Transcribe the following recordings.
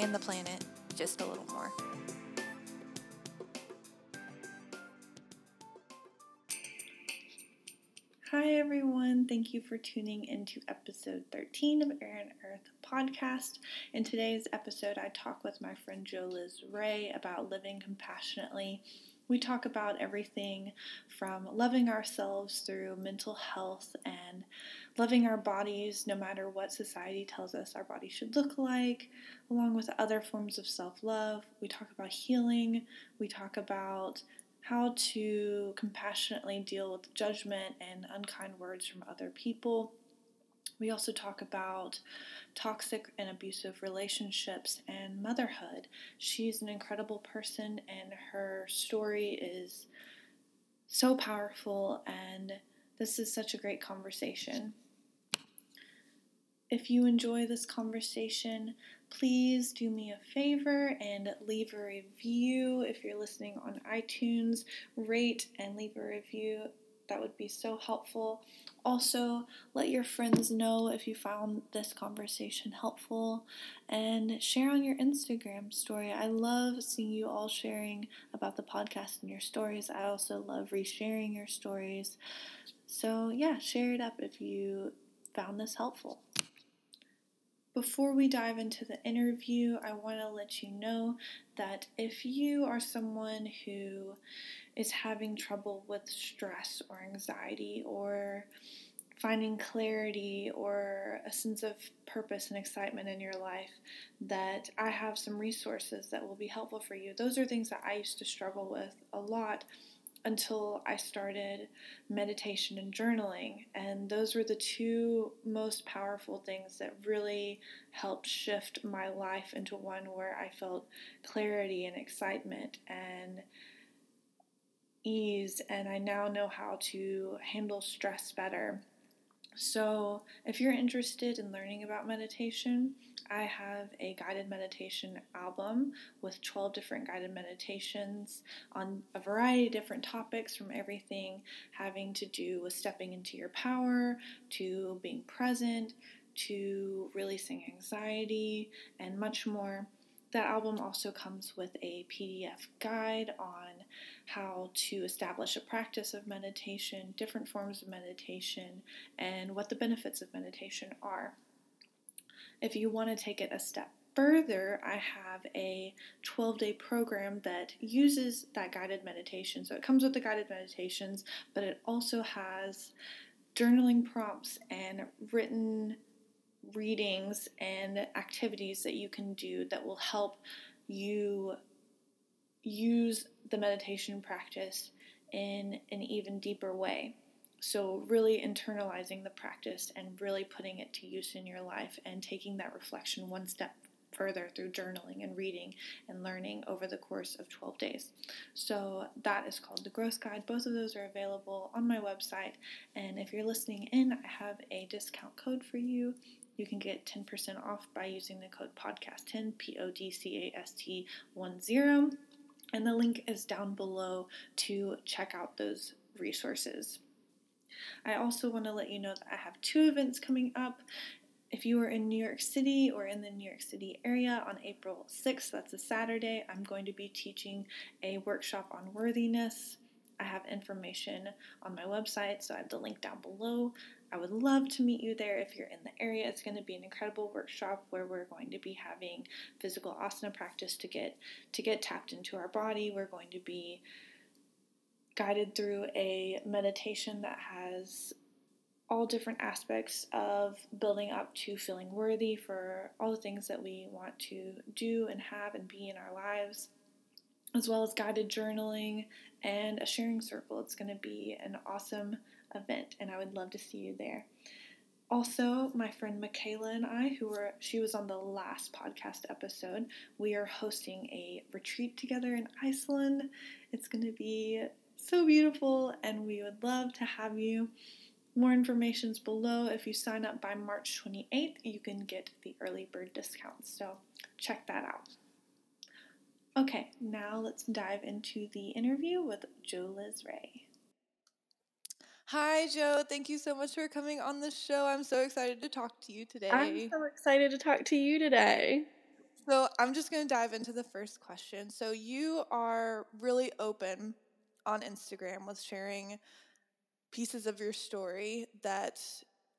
and the planet just a little more. Hi, everyone. Thank you for tuning into episode 13 of Air and Earth podcast. In today's episode, I talk with my friend Jo Liz Ray about living compassionately we talk about everything from loving ourselves through mental health and loving our bodies no matter what society tells us our body should look like, along with other forms of self love. We talk about healing. We talk about how to compassionately deal with judgment and unkind words from other people. We also talk about toxic and abusive relationships and motherhood. She's an incredible person, and her story is so powerful, and this is such a great conversation. If you enjoy this conversation, please do me a favor and leave a review. If you're listening on iTunes, rate and leave a review. That would be so helpful. Also, let your friends know if you found this conversation helpful and share on your Instagram story. I love seeing you all sharing about the podcast and your stories. I also love resharing your stories. So, yeah, share it up if you found this helpful. Before we dive into the interview, I want to let you know that if you are someone who is having trouble with stress or anxiety or finding clarity or a sense of purpose and excitement in your life, that I have some resources that will be helpful for you. Those are things that I used to struggle with a lot until I started meditation and journaling. And those were the two most powerful things that really helped shift my life into one where I felt clarity and excitement and ease. And I now know how to handle stress better. So, if you're interested in learning about meditation, I have a guided meditation album with 12 different guided meditations on a variety of different topics from everything having to do with stepping into your power to being present to releasing anxiety and much more. That album also comes with a PDF guide on how to establish a practice of meditation, different forms of meditation, and what the benefits of meditation are. If you want to take it a step further, I have a 12 day program that uses that guided meditation. So it comes with the guided meditations, but it also has journaling prompts and written readings and activities that you can do that will help you use the meditation practice in an even deeper way. So, really internalizing the practice and really putting it to use in your life and taking that reflection one step further through journaling and reading and learning over the course of 12 days. So, that is called the Growth Guide. Both of those are available on my website. And if you're listening in, I have a discount code for you. You can get 10% off by using the code podcast10, P O D C A S T 1 0. And the link is down below to check out those resources. I also want to let you know that I have two events coming up. If you are in New York City or in the New York City area on April 6th, that's a Saturday, I'm going to be teaching a workshop on worthiness. I have information on my website, so I have the link down below. I would love to meet you there if you're in the area. It's going to be an incredible workshop where we're going to be having physical asana practice to get to get tapped into our body. We're going to be guided through a meditation that has all different aspects of building up to feeling worthy for all the things that we want to do and have and be in our lives, as well as guided journaling and a sharing circle. It's going to be an awesome event, and I would love to see you there. also, my friend Michaela and I, who were she was on the last podcast episode, we are hosting a retreat together in Iceland. It's going to be so beautiful, and we would love to have you. More information is below. If you sign up by March 28th, you can get the early bird discount. So check that out. Okay, now let's dive into the interview with Joe Liz Ray. Hi, Joe. Thank you so much for coming on the show. I'm so excited to talk to you today. I'm so excited to talk to you today. So, I'm just going to dive into the first question. So, you are really open on Instagram with sharing pieces of your story that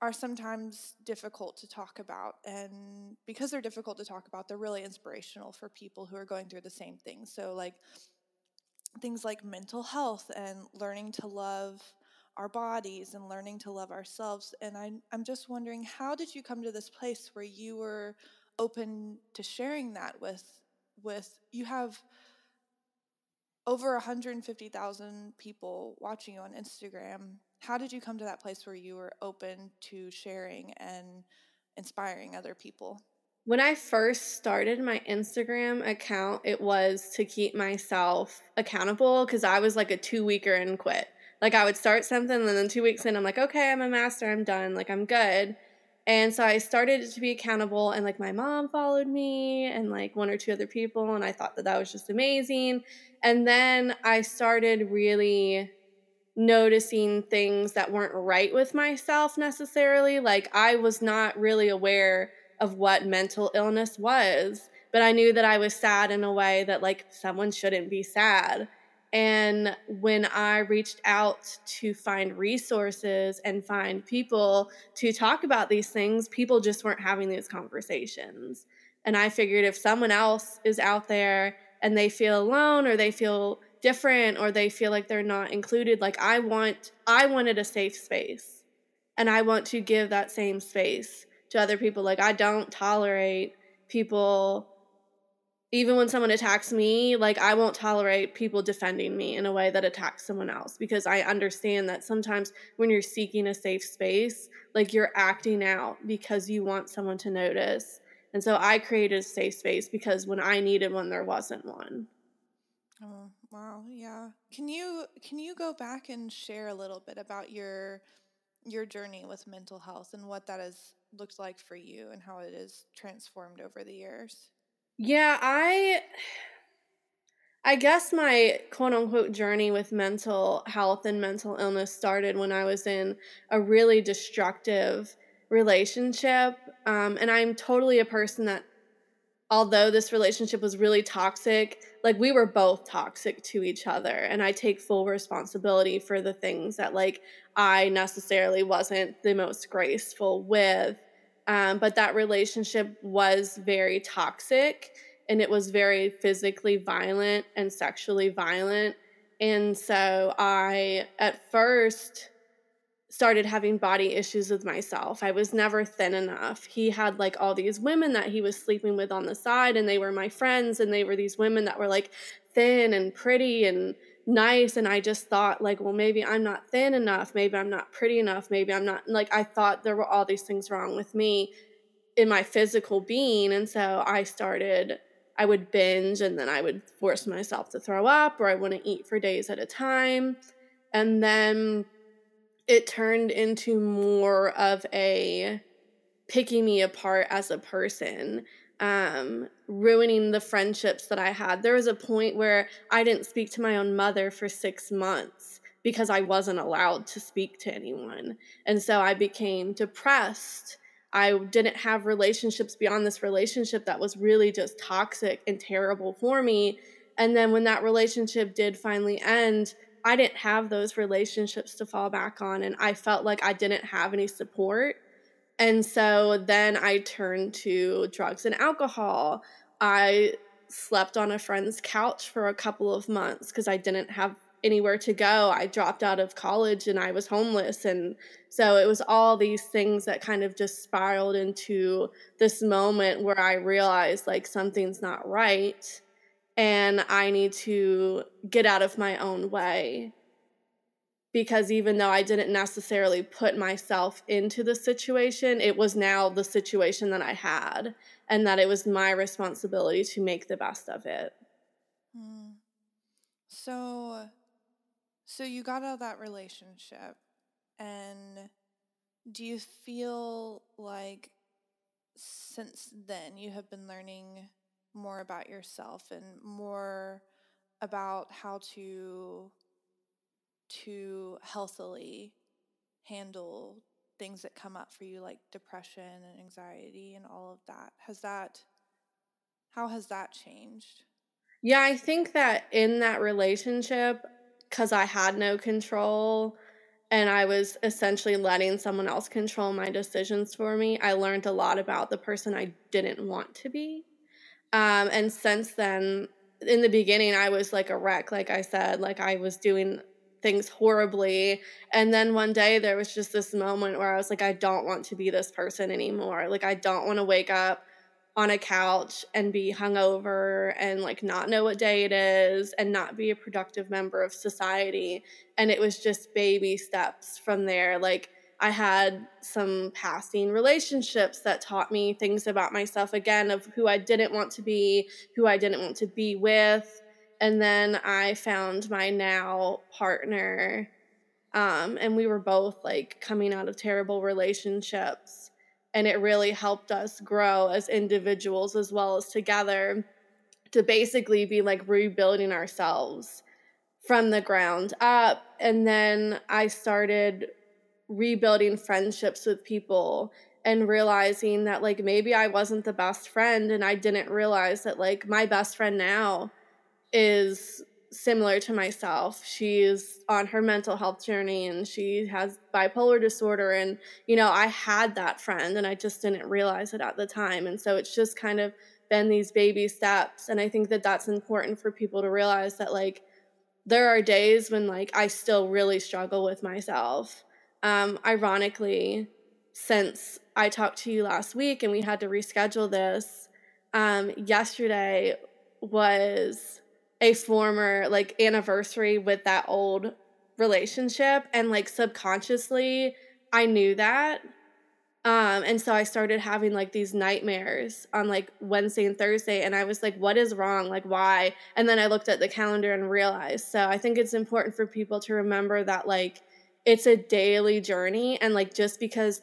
are sometimes difficult to talk about. And because they're difficult to talk about, they're really inspirational for people who are going through the same thing. So, like things like mental health and learning to love our bodies and learning to love ourselves. And I, I'm just wondering, how did you come to this place where you were open to sharing that with, with you have over 150,000 people watching you on Instagram. How did you come to that place where you were open to sharing and inspiring other people? When I first started my Instagram account, it was to keep myself accountable because I was like a two weeker and quit. Like I would start something and then two weeks in, I'm like, okay, I'm a master, I'm done, like I'm good. And so I started to be accountable, and like my mom followed me, and like one or two other people, and I thought that that was just amazing. And then I started really noticing things that weren't right with myself necessarily. Like I was not really aware of what mental illness was, but I knew that I was sad in a way that like someone shouldn't be sad. And when I reached out to find resources and find people to talk about these things, people just weren't having these conversations. And I figured if someone else is out there and they feel alone or they feel different or they feel like they're not included, like I want I wanted a safe space. And I want to give that same space to other people. Like I don't tolerate people even when someone attacks me, like I won't tolerate people defending me in a way that attacks someone else because I understand that sometimes when you're seeking a safe space, like you're acting out because you want someone to notice. And so I created a safe space because when I needed one there wasn't one. Oh, wow. Yeah. Can you can you go back and share a little bit about your your journey with mental health and what that has looked like for you and how it has transformed over the years? Yeah, I I guess my quote unquote journey with mental health and mental illness started when I was in a really destructive relationship. Um, and I'm totally a person that, although this relationship was really toxic, like we were both toxic to each other. And I take full responsibility for the things that, like, I necessarily wasn't the most graceful with. Um, but that relationship was very toxic and it was very physically violent and sexually violent. And so I, at first, started having body issues with myself. I was never thin enough. He had like all these women that he was sleeping with on the side, and they were my friends, and they were these women that were like thin and pretty and nice and I just thought like well maybe I'm not thin enough maybe I'm not pretty enough maybe I'm not like I thought there were all these things wrong with me in my physical being and so I started I would binge and then I would force myself to throw up or I wouldn't eat for days at a time. And then it turned into more of a picking me apart as a person um, ruining the friendships that I had. There was a point where I didn't speak to my own mother for six months because I wasn't allowed to speak to anyone. And so I became depressed. I didn't have relationships beyond this relationship that was really just toxic and terrible for me. And then when that relationship did finally end, I didn't have those relationships to fall back on. And I felt like I didn't have any support. And so then I turned to drugs and alcohol. I slept on a friend's couch for a couple of months because I didn't have anywhere to go. I dropped out of college and I was homeless. And so it was all these things that kind of just spiraled into this moment where I realized like something's not right and I need to get out of my own way because even though I didn't necessarily put myself into the situation, it was now the situation that I had, and that it was my responsibility to make the best of it. Mm. So, so you got out of that relationship, and do you feel like since then you have been learning more about yourself and more about how to to healthily handle things that come up for you like depression and anxiety and all of that. Has that how has that changed? Yeah i think that in that relationship because i had no control and i was essentially letting someone else control my decisions for me i learned a lot about the person i didn't want to be. Um, and since then in the beginning i was like a wreck like i said like i was doing things horribly. And then one day there was just this moment where I was like, I don't want to be this person anymore. Like, I don't want to wake up on a couch and be hungover and like not know what day it is and not be a productive member of society. And it was just baby steps from there. Like, I had some passing relationships that taught me things about myself again of who I didn't want to be, who I didn't want to be with and then I found my now partner. Um, and we were both like coming out of terrible relationships. And it really helped us grow as individuals as well as together to basically be like rebuilding ourselves from the ground up. And then I started rebuilding friendships with people and realizing that like maybe I wasn't the best friend and I didn't realize that like my best friend now is similar to myself. She's on her mental health journey and she has bipolar disorder. And, you know, I had that friend and I just didn't realize it at the time. And so it's just kind of been these baby steps. And I think that that's important for people to realize that, like, there are days when, like, I still really struggle with myself. Um, ironically, since I talked to you last week and we had to reschedule this, um, yesterday was a former like anniversary with that old relationship and like subconsciously I knew that. Um, and so I started having like these nightmares on like Wednesday and Thursday, and I was like, what is wrong? Like, why? And then I looked at the calendar and realized. So I think it's important for people to remember that like it's a daily journey, and like just because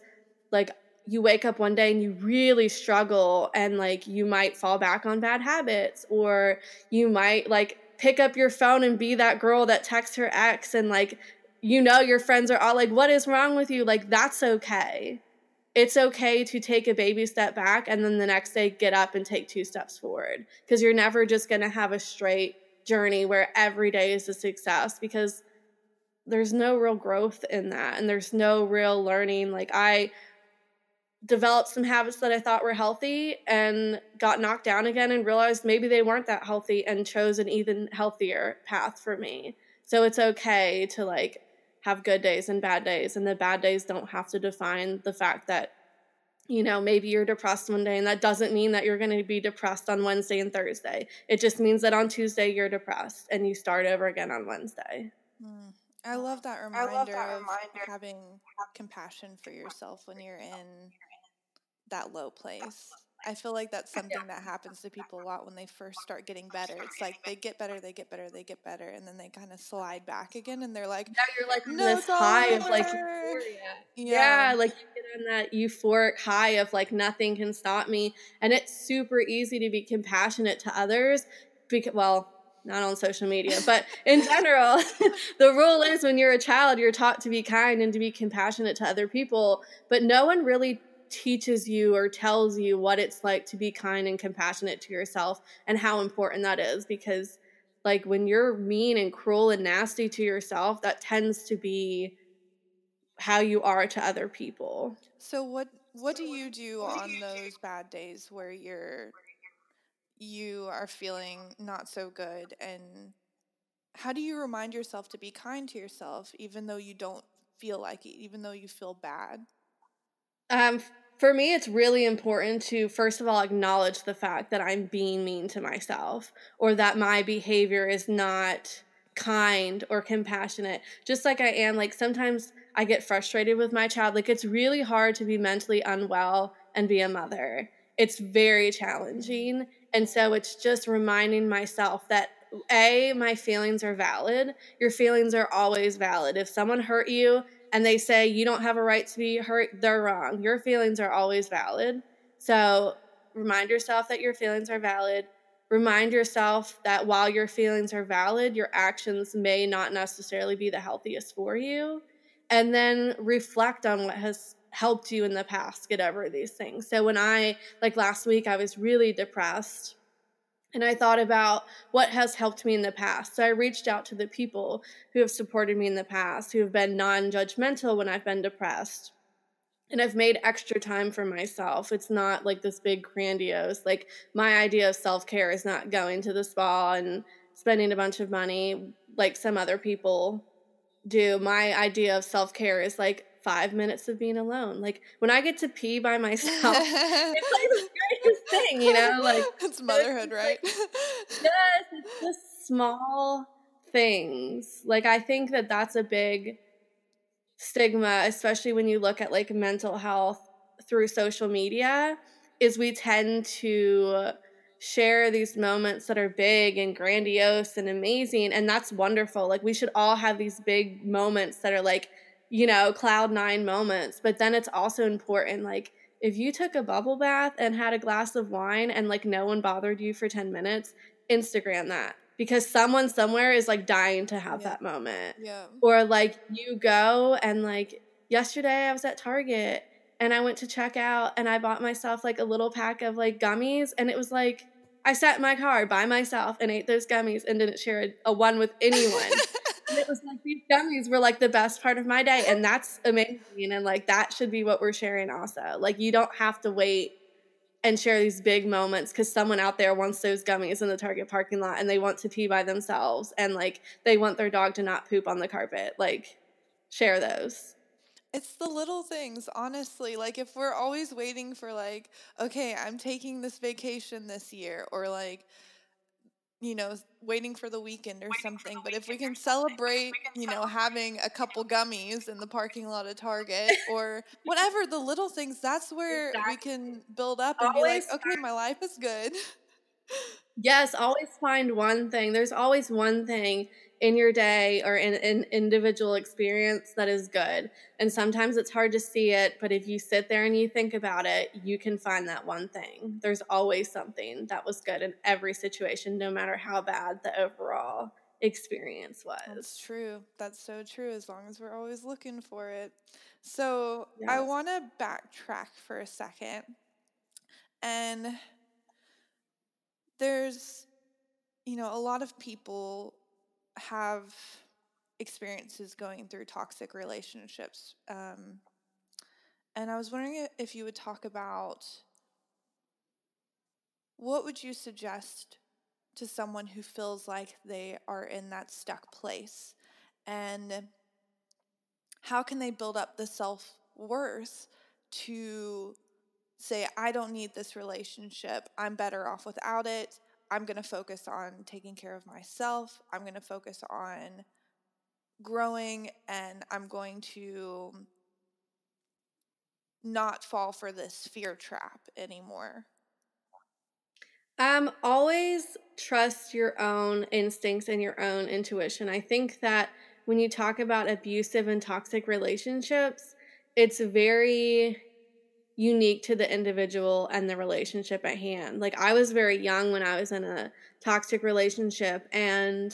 like you wake up one day and you really struggle and like you might fall back on bad habits or you might like pick up your phone and be that girl that texts her ex and like you know your friends are all like what is wrong with you? Like that's okay. It's okay to take a baby step back and then the next day get up and take two steps forward because you're never just going to have a straight journey where every day is a success because there's no real growth in that and there's no real learning. Like i developed some habits that I thought were healthy and got knocked down again and realized maybe they weren't that healthy and chose an even healthier path for me. So it's okay to like have good days and bad days and the bad days don't have to define the fact that you know, maybe you're depressed one day and that doesn't mean that you're going to be depressed on Wednesday and Thursday. It just means that on Tuesday you're depressed and you start over again on Wednesday. Mm. I love that reminder love that of reminder. having compassion for yourself when you're in that low place. I feel like that's something that happens to people a lot when they first start getting better. It's like they get better, they get better, they get better, and then they kind of slide back again, and they're like, "Now you're like no, this high of like euphoria. Yeah. yeah, like you get on that euphoric high of like nothing can stop me, and it's super easy to be compassionate to others because well, not on social media, but in general, the rule is when you're a child, you're taught to be kind and to be compassionate to other people, but no one really teaches you or tells you what it's like to be kind and compassionate to yourself and how important that is because like when you're mean and cruel and nasty to yourself that tends to be how you are to other people. So what what do you do on those bad days where you're you are feeling not so good and how do you remind yourself to be kind to yourself even though you don't feel like it even though you feel bad? Um, for me, it's really important to, first of all, acknowledge the fact that I'm being mean to myself or that my behavior is not kind or compassionate, just like I am. Like sometimes I get frustrated with my child. Like it's really hard to be mentally unwell and be a mother. It's very challenging. And so it's just reminding myself that A, my feelings are valid. Your feelings are always valid. If someone hurt you and they say you don't have a right to be hurt, they're wrong. Your feelings are always valid. So remind yourself that your feelings are valid. Remind yourself that while your feelings are valid, your actions may not necessarily be the healthiest for you. And then reflect on what has helped you in the past get over these things. So when I, like last week, I was really depressed and I thought about what has helped me in the past. So I reached out to the people who have supported me in the past, who have been non judgmental when I've been depressed and I've made extra time for myself. It's not like this big grandiose. Like my idea of self care is not going to the spa and spending a bunch of money like some other people do. My idea of self care is like five minutes of being alone. Like when I get to pee by myself, it's like the greatest thing, you know? Like it's motherhood, it's right? Like, yes, it's just small things. Like I think that that's a big stigma, especially when you look at like mental health through social media, is we tend to share these moments that are big and grandiose and amazing. And that's wonderful. Like, we should all have these big moments that are like, you know, cloud nine moments. But then it's also important, like, if you took a bubble bath and had a glass of wine and like no one bothered you for 10 minutes, Instagram that because someone somewhere is like dying to have yeah. that moment. Yeah. Or like you go and like yesterday I was at Target and I went to check out and I bought myself like a little pack of like gummies and it was like I sat in my car by myself and ate those gummies and didn't share a, a one with anyone. it was like these gummies were like the best part of my day and that's amazing and like that should be what we're sharing also. Like you don't have to wait and share these big moments because someone out there wants those gummies in the Target parking lot and they want to pee by themselves and like they want their dog to not poop on the carpet. Like, share those. It's the little things, honestly. Like, if we're always waiting for, like, okay, I'm taking this vacation this year, or like, you know, waiting for the weekend or something. But if we can celebrate, you know, having a couple gummies in the parking lot of Target or whatever, the little things, that's where exactly. we can build up and always be like, okay, my life is good. Yes, always find one thing. There's always one thing in your day or in an individual experience that is good. And sometimes it's hard to see it, but if you sit there and you think about it, you can find that one thing. There's always something that was good in every situation, no matter how bad the overall experience was. That's true. That's so true, as long as we're always looking for it. So yes. I want to backtrack for a second. And there's, you know, a lot of people have experiences going through toxic relationships. Um, and I was wondering if you would talk about what would you suggest to someone who feels like they are in that stuck place and how can they build up the self-worth to say I don't need this relationship. I'm better off without it. I'm going to focus on taking care of myself. I'm going to focus on growing and I'm going to not fall for this fear trap anymore. Um always trust your own instincts and your own intuition. I think that when you talk about abusive and toxic relationships, it's very unique to the individual and the relationship at hand. Like I was very young when I was in a toxic relationship and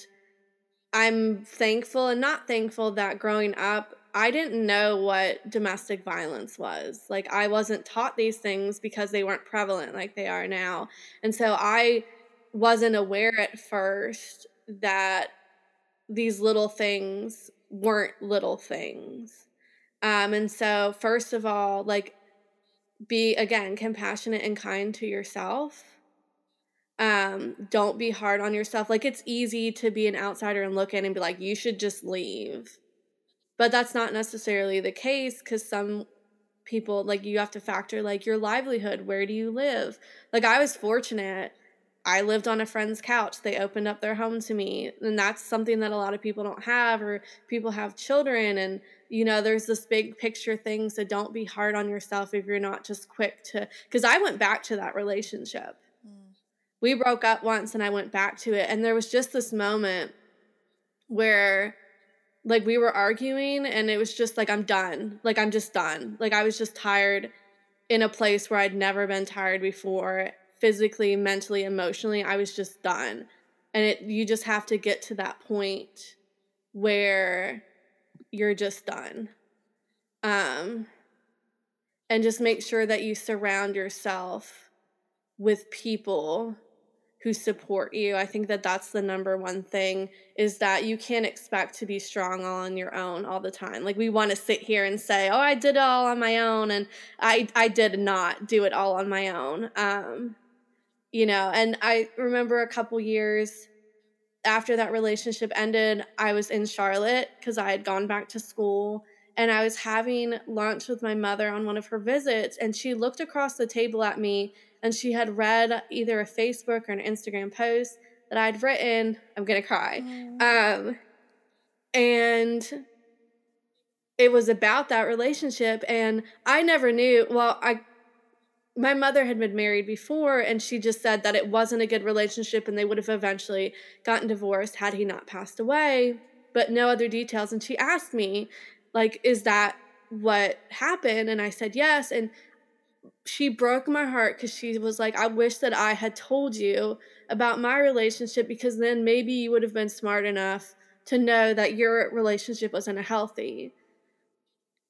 I'm thankful and not thankful that growing up I didn't know what domestic violence was. Like I wasn't taught these things because they weren't prevalent like they are now. And so I wasn't aware at first that these little things weren't little things. Um, and so, first of all, like be again compassionate and kind to yourself. Um don't be hard on yourself. Like it's easy to be an outsider and look in and be like you should just leave. But that's not necessarily the case because some people like you have to factor like your livelihood where do you live? Like i was fortunate I lived on a friend's couch. They opened up their home to me. And that's something that a lot of people don't have, or people have children. And, you know, there's this big picture thing. So don't be hard on yourself if you're not just quick to, because I went back to that relationship. Mm. We broke up once and I went back to it. And there was just this moment where, like, we were arguing and it was just like, I'm done. Like, I'm just done. Like, I was just tired in a place where I'd never been tired before physically, mentally, emotionally, I was just done. And it you just have to get to that point where you're just done. Um and just make sure that you surround yourself with people who support you. I think that that's the number one thing is that you can't expect to be strong all on your own all the time. Like we want to sit here and say, "Oh, I did it all on my own," and I I did not do it all on my own. Um, you know, and I remember a couple years after that relationship ended, I was in Charlotte because I had gone back to school and I was having lunch with my mother on one of her visits, and she looked across the table at me and she had read either a Facebook or an Instagram post that I'd written. I'm gonna cry. Um, and it was about that relationship, and I never knew. Well, I my mother had been married before and she just said that it wasn't a good relationship and they would have eventually gotten divorced had he not passed away but no other details. And she asked me like is that what happened? And i said yes. And she broke my heart because she was like i wish that i had told you about my relationship because then maybe you would have been smart enough to know that your relationship wasn't healthy.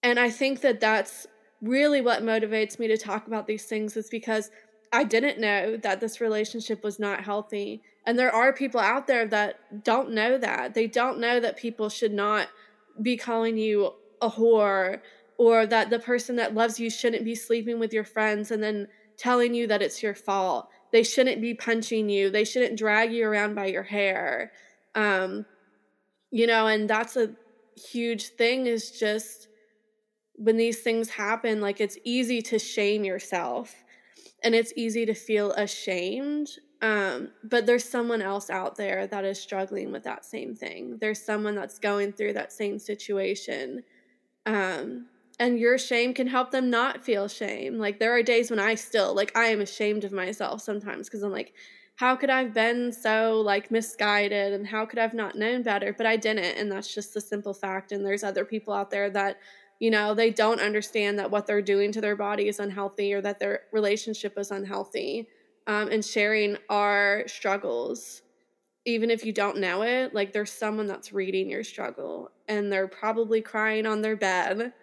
And i think that that's really what motivates me to talk about these things is because I didn't know that this relationship was not healthy. And there are people out there that don't know that. They don't know that people should not be calling you a whore or that the person that loves you shouldn't be sleeping with your friends and then telling you that it's your fault. They shouldn't be punching you. They shouldn't drag you around by your hair. Um, you know, and that's a huge thing is just when these things happen, like it's easy to shame yourself and it's easy to feel ashamed. Um, but there's someone else out there that is struggling with that same thing. There's someone that's going through that same situation. Um, and your shame can help them not feel shame. Like there are days when I still like I am ashamed of myself sometimes because I'm like, how could I've been so like misguided and how could I've not known better? But I didn't, and that's just the simple fact. And there's other people out there that you know they don't understand that what they're doing to their body is unhealthy or that their relationship is unhealthy um, and sharing our struggles. Even if you don't know it like there's someone that's reading your struggle and they're probably crying on their bed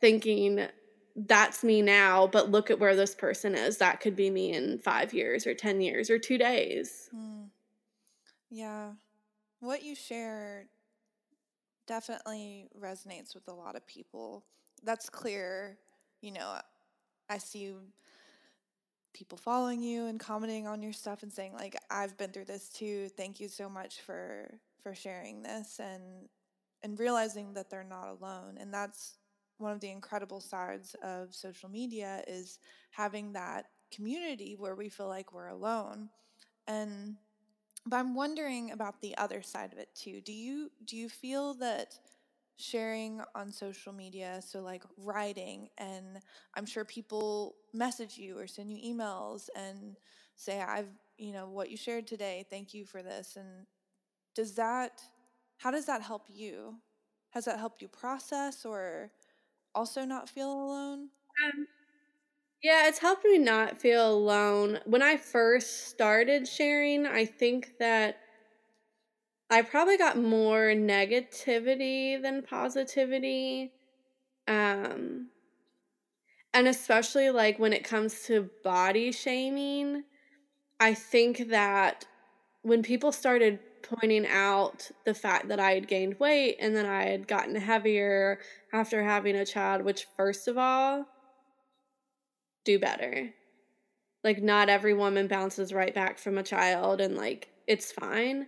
thinking that's me now but look at where this person is. That could be me in five years or ten years or two days. Mm. yeah. What you share definitely resonates with a lot of people. That's clear. You know, I see people following you and commenting on your stuff and saying like I've been through this too. Thank you so much for for sharing this and and realizing that they're not alone. And that's one of the incredible sides of social media is having that community where we feel like we're alone. And but I'm wondering about the other side of it too. Do you do you feel that sharing on social media, so like writing and I'm sure people message you or send you emails and say I've, you know, what you shared today, thank you for this and does that how does that help you? Has that helped you process or also not feel alone? Um, yeah, it's helped me not feel alone. When I first started sharing, I think that I probably got more negativity than positivity. Um and especially like when it comes to body shaming, I think that when people started pointing out the fact that I had gained weight and that I had gotten heavier after having a child, which first of all, do better. Like not every woman bounces right back from a child and like it's fine.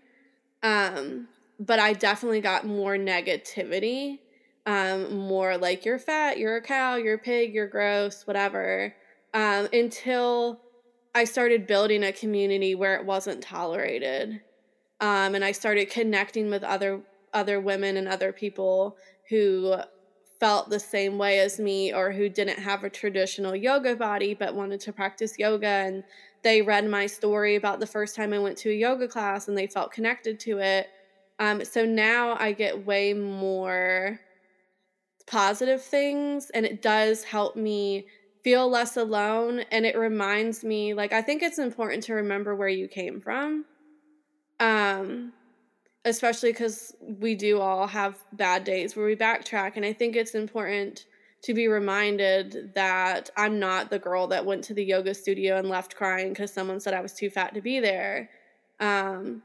Um but I definitely got more negativity. Um more like you're fat, you're a cow, you're a pig, you're gross, whatever. Um until I started building a community where it wasn't tolerated. Um, and I started connecting with other other women and other people who felt the same way as me or who didn't have a traditional yoga body but wanted to practice yoga and they read my story about the first time I went to a yoga class and they felt connected to it. Um, so now I get way more positive things and it does help me feel less alone and it reminds me like I think it's important to remember where you came from. Um especially cuz we do all have bad days where we backtrack and I think it's important to be reminded that I'm not the girl that went to the yoga studio and left crying cuz someone said I was too fat to be there. Um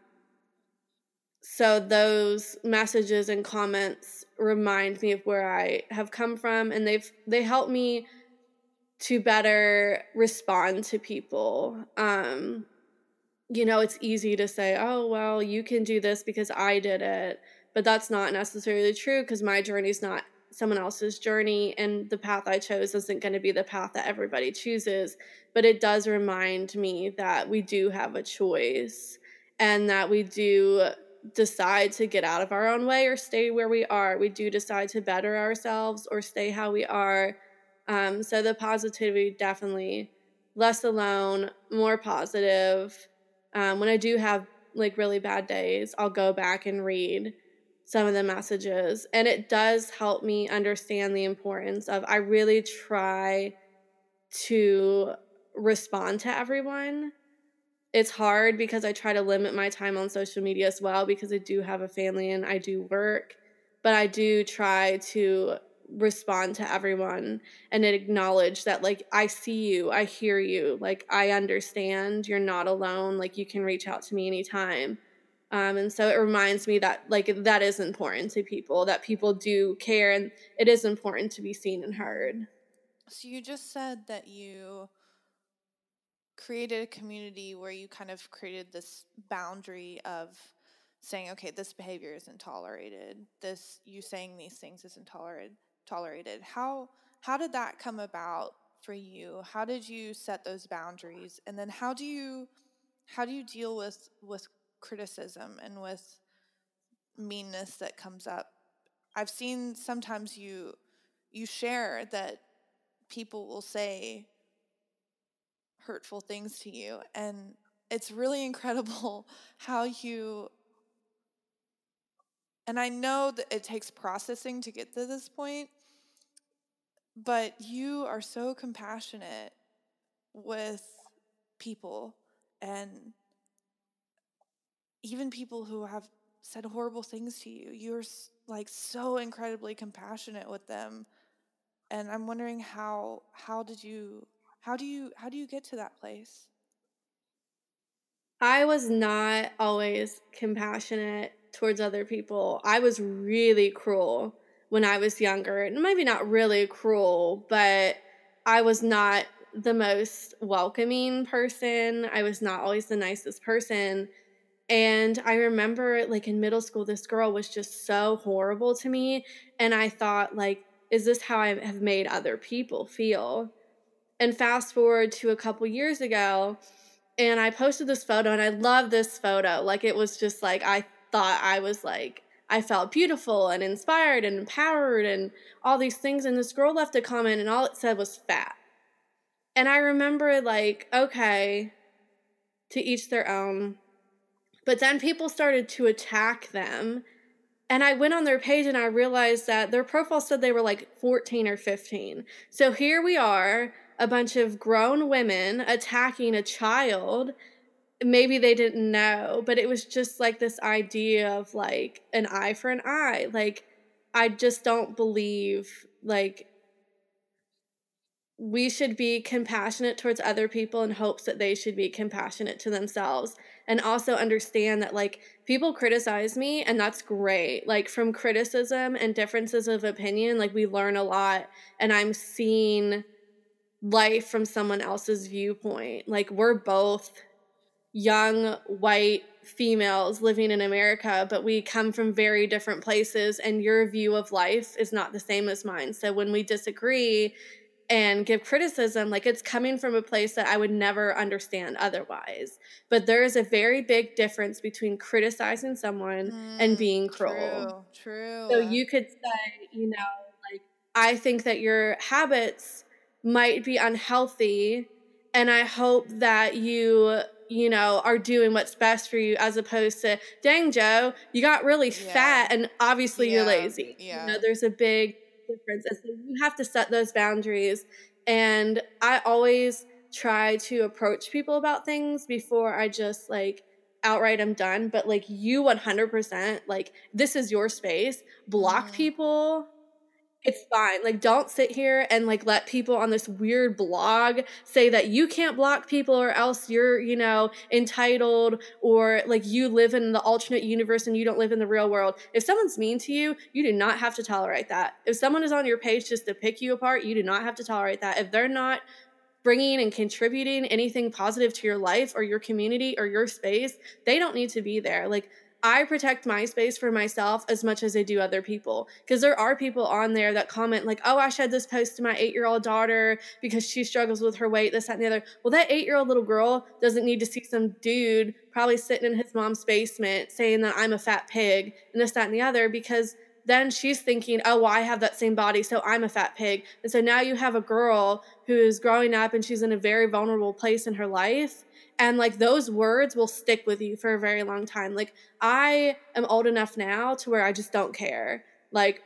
so those messages and comments remind me of where I have come from and they've they help me to better respond to people. Um you know, it's easy to say, "Oh, well, you can do this because I did it." But that's not necessarily true because my journey is not someone else's journey and the path I chose isn't going to be the path that everybody chooses, but it does remind me that we do have a choice and that we do decide to get out of our own way or stay where we are. We do decide to better ourselves or stay how we are. Um, so the positivity definitely less alone, more positive. Um, when I do have like really bad days, I'll go back and read some of the messages, and it does help me understand the importance of. I really try to respond to everyone it's hard because I try to limit my time on social media as well because I do have a family and I do work, but I do try to respond to everyone and acknowledge that like I see you, I hear you, like I understand, you're not alone, like you can reach out to me anytime. Um, and so it reminds me that like that is important to people, that people do care and it is important to be seen and heard. So you just said that you created a community where you kind of created this boundary of saying, okay, this behavior isn't tolerated. This you saying these things isn't tolerated. Tolerated. How how did that come about for you? How did you set those boundaries? And then how do you how do you deal with with criticism and with meanness that comes up? I've seen sometimes you you share that people will say hurtful things to you. And it's really incredible how you. And I know that it takes processing to get to this point, but you are so compassionate with people and even people who have said horrible things to you. You're like so incredibly compassionate with them. And I'm wondering how how did you how do you how do you get to that place? I was not always compassionate towards other people. I was really cruel when I was younger. And maybe not really cruel, but I was not the most welcoming person. I was not always the nicest person. And I remember like in middle school this girl was just so horrible to me and I thought like is this how I have made other people feel? And fast forward to a couple years ago, and I posted this photo, and I love this photo. Like, it was just like, I thought I was like, I felt beautiful and inspired and empowered and all these things. And this girl left a comment, and all it said was fat. And I remember, like, okay, to each their own. But then people started to attack them. And I went on their page and I realized that their profile said they were like 14 or 15. So here we are a bunch of grown women attacking a child maybe they didn't know but it was just like this idea of like an eye for an eye. Like i just don't believe like we should be compassionate towards other people in hopes that they should be compassionate to themselves. And also understand that like people criticize me and that's great. Like from criticism and differences of opinion like we learn a lot and i'm seeing life from someone else's viewpoint. Like we're both young white females living in America, but we come from very different places and your view of life is not the same as mine. So when we disagree and give criticism, like it's coming from a place that I would never understand otherwise. But there is a very big difference between criticizing someone mm, and being cruel. True, true. So you could say, you know, like, I think that your habits might be unhealthy, and I hope that you you know, are doing what's best for you as opposed to, dang, Joe, you got really yeah. fat and obviously yeah. you're lazy. Yeah. You know, there's a big difference. And so you have to set those boundaries. And I always try to approach people about things before I just like outright I'm done. But like you 100%, like this is your space. Block mm. people it's fine. Like, don't sit here and like let people on this weird blog say that you can't block people or else you're, you know, entitled or like you live in the alternate universe and you don't live in the real world. If someone's mean to you, you do not have to tolerate that. If someone is on your page just to pick you apart, you do not have to tolerate that. If they're not bringing and contributing anything positive to your life or your community or your space, they don't need to be there. Like, I protect my space for myself as much as I do other people. Because there are people on there that comment, like, oh, I shared this post to my eight year old daughter because she struggles with her weight, this, that, and the other. Well, that eight year old little girl doesn't need to see some dude probably sitting in his mom's basement saying that I'm a fat pig and this, that, and the other because then she's thinking, oh, well, I have that same body, so I'm a fat pig. And so now you have a girl who is growing up and she's in a very vulnerable place in her life and like those words will stick with you for a very long time. Like i am old enough now to where i just don't care. Like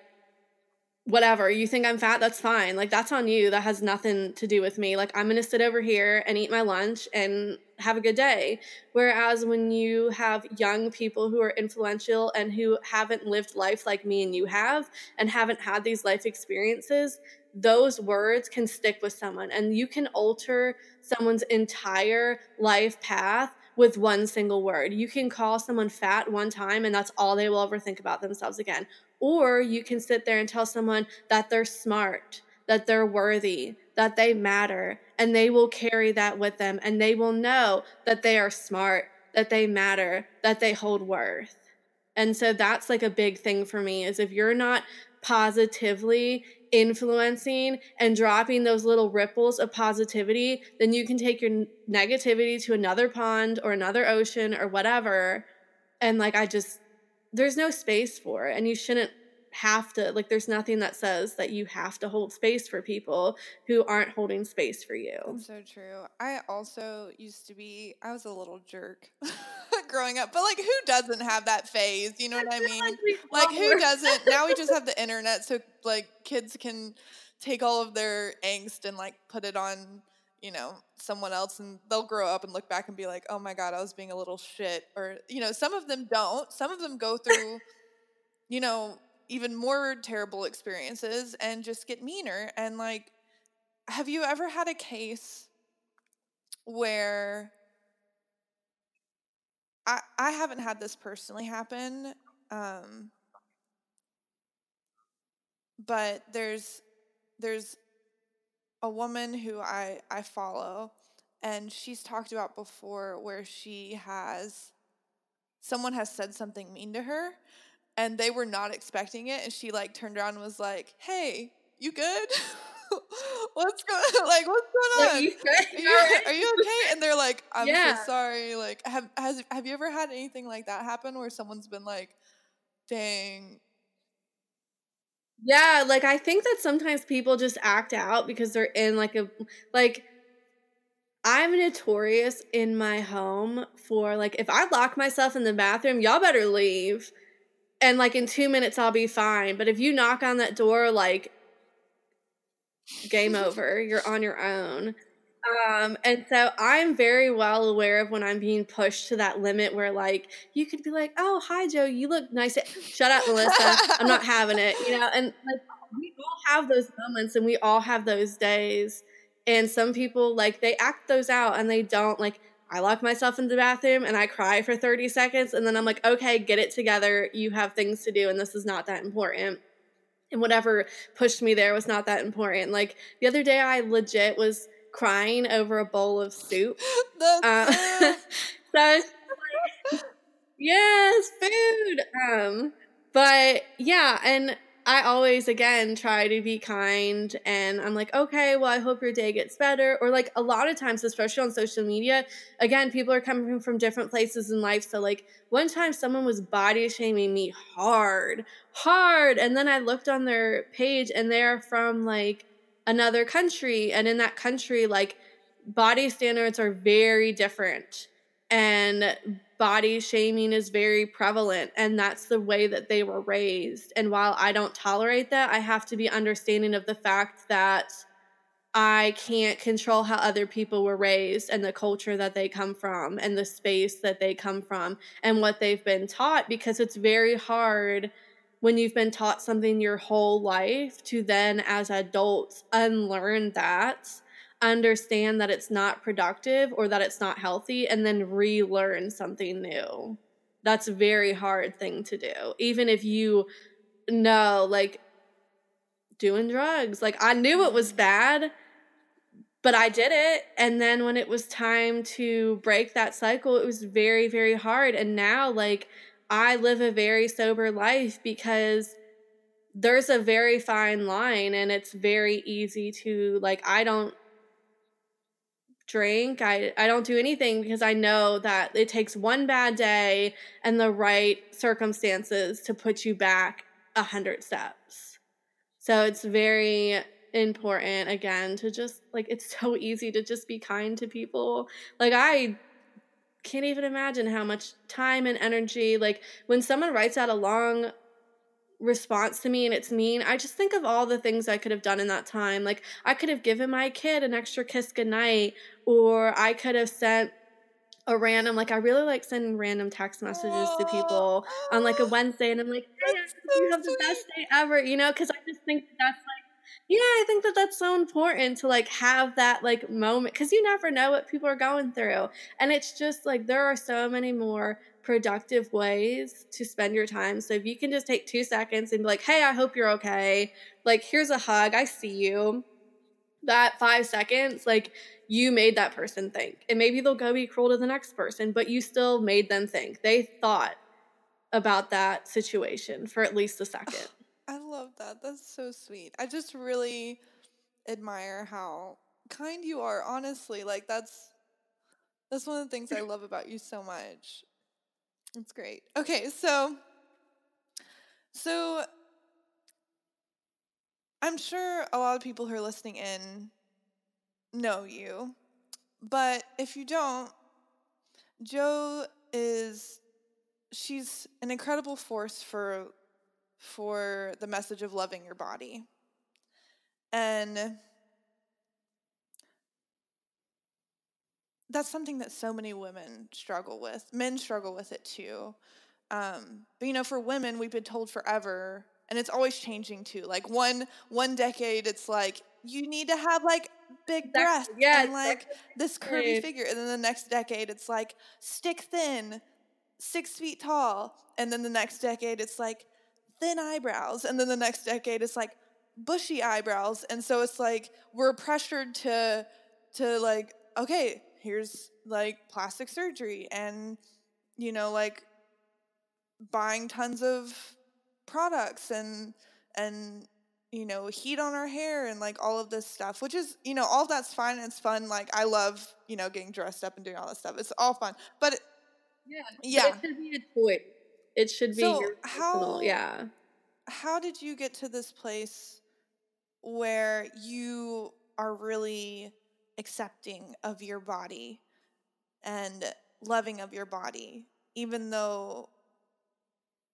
whatever. You think i'm fat? That's fine. Like that's on you. That has nothing to do with me. Like i'm gonna sit over here and eat my lunch and have a good day. Whereas when you have young people who are influential and who haven't lived life like me and you have and haven't had these life experiences those words can stick with someone and you can alter someone's entire life path with one single word. You can call someone fat one time and that's all they will ever think about themselves again. Or you can sit there and tell someone that they're smart, that they're worthy, that they matter, and they will carry that with them and they will know that they are smart, that they matter, that they hold worth. And so that's like a big thing for me is if you're not positively influencing and dropping those little ripples of positivity, then you can take your negativity to another pond or another ocean or whatever. And like, I just, there's no space for it. And you shouldn't have to, like, there's nothing that says that you have to hold space for people who aren't holding space for you. That's so true. I also used to be, I was a little jerk. growing up. But like who doesn't have that phase? You know what I mean? Like, like who doesn't? now we just have the internet so like kids can take all of their angst and like put it on, you know, someone else and they'll grow up and look back and be like, "Oh my god, I was being a little shit." Or, you know, some of them don't. Some of them go through you know, even more terrible experiences and just get meaner and like have you ever had a case where I I haven't had this personally happen, um, but there's there's a woman who I I follow, and she's talked about before where she has someone has said something mean to her, and they were not expecting it, and she like turned around and was like, "Hey, you good?" what's going like what's going on? Are you, are, you, are you okay? And they're like, I'm yeah. so sorry. Like, have has have you ever had anything like that happen where someone's been like, dang. Yeah, like I think that sometimes people just act out because they're in like a like I'm notorious in my home for like if I lock myself in the bathroom, y'all better leave. And like in 2 minutes I'll be fine. But if you knock on that door like game over. You're on your own. Um, and so I'm very well aware of when I'm being pushed to that limit where like you could be like, "Oh, hi Joe, you look nice." Shut up, Melissa. I'm not having it, you know. And like we all have those moments, and we all have those days. And some people like they act those out, and they don't. Like I lock myself in the bathroom and I cry for 30 seconds, and then I'm like, "Okay, get it together. You have things to do, and this is not that important." And whatever pushed me there was not that important. Like the other day, I legit was crying over a bowl of soup. Uh, so yes, food. Um, but yeah, and I always again try to be kind and I'm like, okay, well, I hope your day gets better. Or like a lot of times, especially on social media, again, people are coming from different places in life. So like one time someone was body shaming me hard, hard. And then I looked on their page and they're from like another country. And in that country, like body standards are very different. And body shaming is very prevalent and that's the way that they were raised. And while I don't tolerate that, I have to be understanding of the fact that I can't control how other people were raised and the culture that they come from and the space that they come from and what they've been taught because it's very hard when you've been taught something your whole life to then as adults unlearn that understand that it's not productive or that it's not healthy and then relearn something new. That's a very hard thing to do. Even if you know, like, doing drugs, like, I knew it was bad, but I did it. And then when it was time to break that cycle, it was very, very hard. And now, like, I live a very sober life because there's a very fine line and it's very easy to like I don't drink. I, I don't do anything because I know that it takes one bad day and the right circumstances to put you back a hundred steps. So it's very important again to just like it's so easy to just be kind to people. Like I can't even imagine how much time and energy like when someone writes out a long response to me and it's mean, I just think of all the things I could have done in that time. Like I could have given my kid an extra kiss goodnight, or I could have sent a random like I really like sending random text messages to people on like a Wednesday, and I'm like, hey, so you have the best day ever, you know? Because I just think that that's like. Yeah, I think that that's so important to like have that like moment because you never know what people are going through. And it's just like there are so many more productive ways to spend your time. So if you can just take two seconds and be like, hey, I hope you're okay. Like, here's a hug. I see you. That five seconds, like, you made that person think. And maybe they'll go be cruel to the next person, but you still made them think. They thought about that situation for at least a second. I love that. That's so sweet. I just really admire how kind you are, honestly. Like, that's. That's one of the things I love about you so much. That's great. Okay, so so I'm sure a lot of people who are listening in know you. But if you don't, Joe is she's an incredible force for for the message of loving your body. And that's something that so many women struggle with. Men struggle with it too. Um, but you know, for women, we've been told forever, and it's always changing too. Like one one decade, it's like you need to have like big breasts yeah, and like this curvy figure, and then the next decade, it's like stick thin, six feet tall, and then the next decade, it's like thin eyebrows, and then the next decade, it's like bushy eyebrows, and so it's like we're pressured to to like okay here's like plastic surgery and you know like buying tons of products and and you know heat on our hair and like all of this stuff which is you know all that's fine it's fun like i love you know getting dressed up and doing all this stuff it's all fun but it, yeah yeah. it should be a choice it should be so your how, yeah. how did you get to this place where you are really accepting of your body and loving of your body, even though